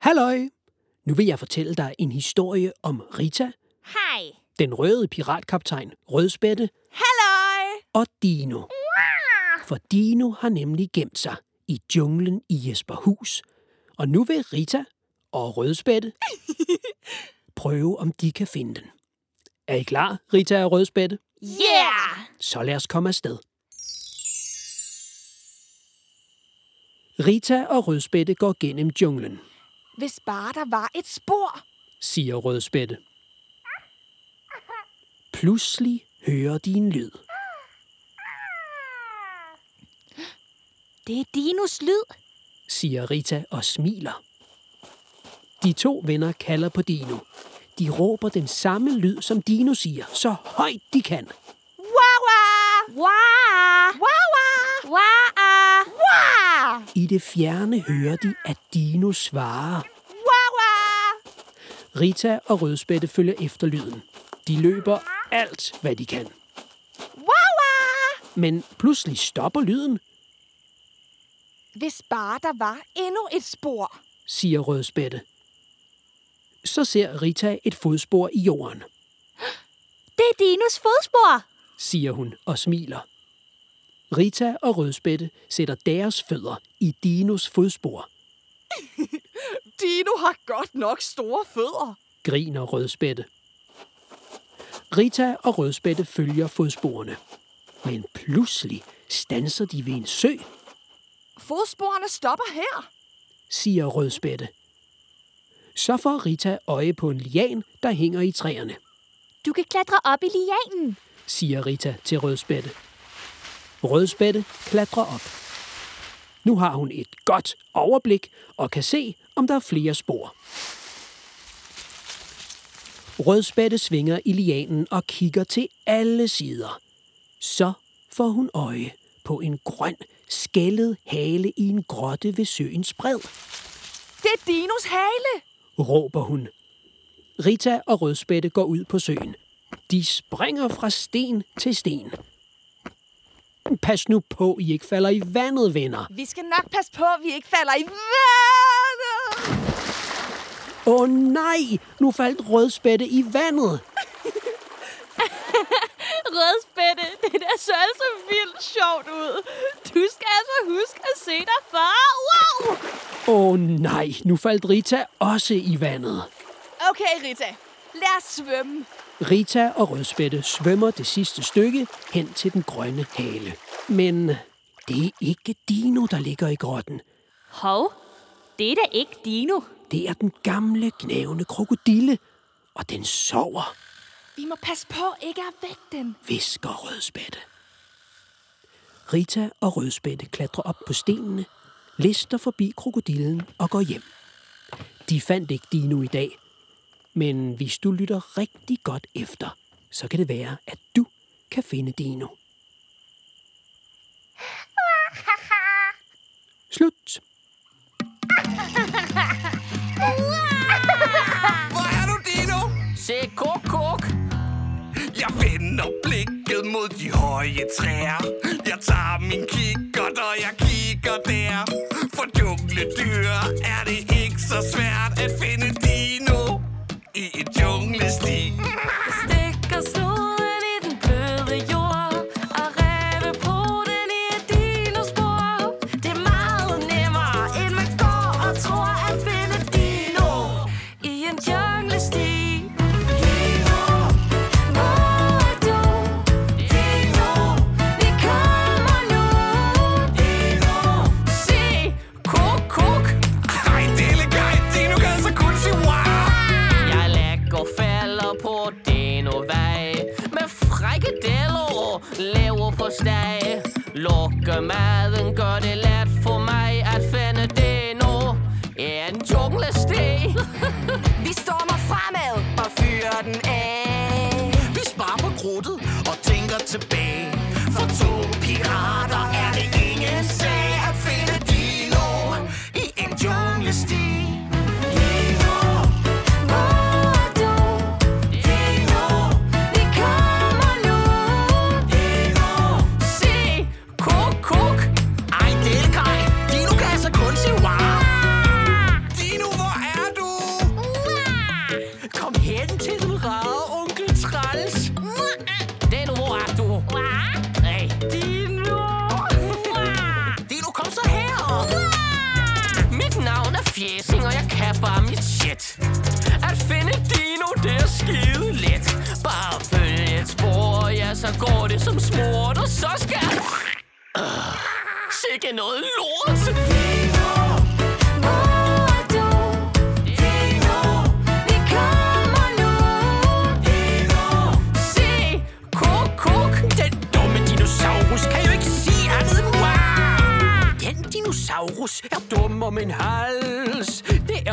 Halløj! Nu vil jeg fortælle dig en historie om Rita, Hej. den røde piratkaptajn Rødspætte Halløj. og Dino. For Dino har nemlig gemt sig i junglen i Jesperhus. Og nu vil Rita og Rødspætte prøve, om de kan finde den. Er I klar, Rita og Rødspætte? Yeah. Så lad os komme afsted. Rita og Rødspætte går gennem junglen, Hvis bare der var et spor. siger Rødspætte. Pludselig hører de en lyd. Det er Dinos lyd. siger Rita og smiler. De to venner kalder på Dino. De råber den samme lyd, som Dino siger, så højt de kan. Wawa. Wah. Det fjerne hører de, at Dino svarer. Rita og Rødspætte følger efter lyden. De løber alt, hvad de kan. Men pludselig stopper lyden, Hvis bare der var endnu et spor. siger Rødspætte. Så ser Rita et fodspor i jorden, Det er Dinos fodspor. siger hun og smiler. Rita og Rødspætte sætter deres fødder i Dinos fodspor. Dino har godt nok store fødder. griner Rødspætte. Rita og Rødspætte følger fodsporene. Men pludselig stanser de ved en sø, Fodsporene stopper her. siger Rødspætte. Så får Rita øje på en lian, der hænger i træerne, Du kan klatre op i lianen. siger Rita til Rødspætte. Rødspætte klatrer op. Nu har hun et godt overblik og kan se, om der er flere spor. Rødspætte svinger i lianen og kigger til alle sider. Så får hun øje på en grøn, skællet hale i en grotte ved søens bred, Det er Dinos hale. råber hun. Rita og Rødspætte går ud på søen. De springer fra sten til sten. Pas nu på, I ikke falder i vandet, venner. Vi skal nok passe på, at vi ikke falder i vandet. Åh oh, nej, nu faldt Rødspætte i vandet. Rødspætte, det der så altså vildt sjovt ud. Du skal altså huske at se dig for. Wow! Åh oh, nej, nu faldt Rita også i vandet. Okay, Rita. Lad os svømme. Rita og Rødspætte svømmer det sidste stykke hen til den grønne hale. Men det er ikke Dino, der ligger i grotten. Hov, det er da ikke Dino. Det er den gamle, knævende krokodille, og den sover. Vi må passe på ikke at vække den. visker Rødspætte. Rita og Rødspætte klatrer op på stenene, lister forbi krokodillen og går hjem. De fandt ikke Dino i dag, men hvis du lytter rigtig godt efter, så kan det være, at du kan finde Dino. Slut. Hvor er du, Dino? Se, kok, kok. Jeg vender blikket mod de høje træer. Jeg tager min kikkert, og jeg kigger der. For jungledyr er det ikke så svært at finde og lever på steg Lukke maden gør det let for mig at finde den og En junglesti Vi stormer fremad og fyrer den af. Vi sparer på krudtet og tænker tilbage. For to pirater er så går det som smurt, og så skal... Uh, sikke noget lort!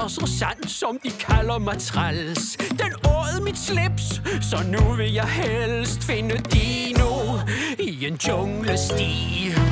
så sandt, som de kalder mig træls. Den åd mit slips, så nu vil jeg helst finde Dino i en junglesti.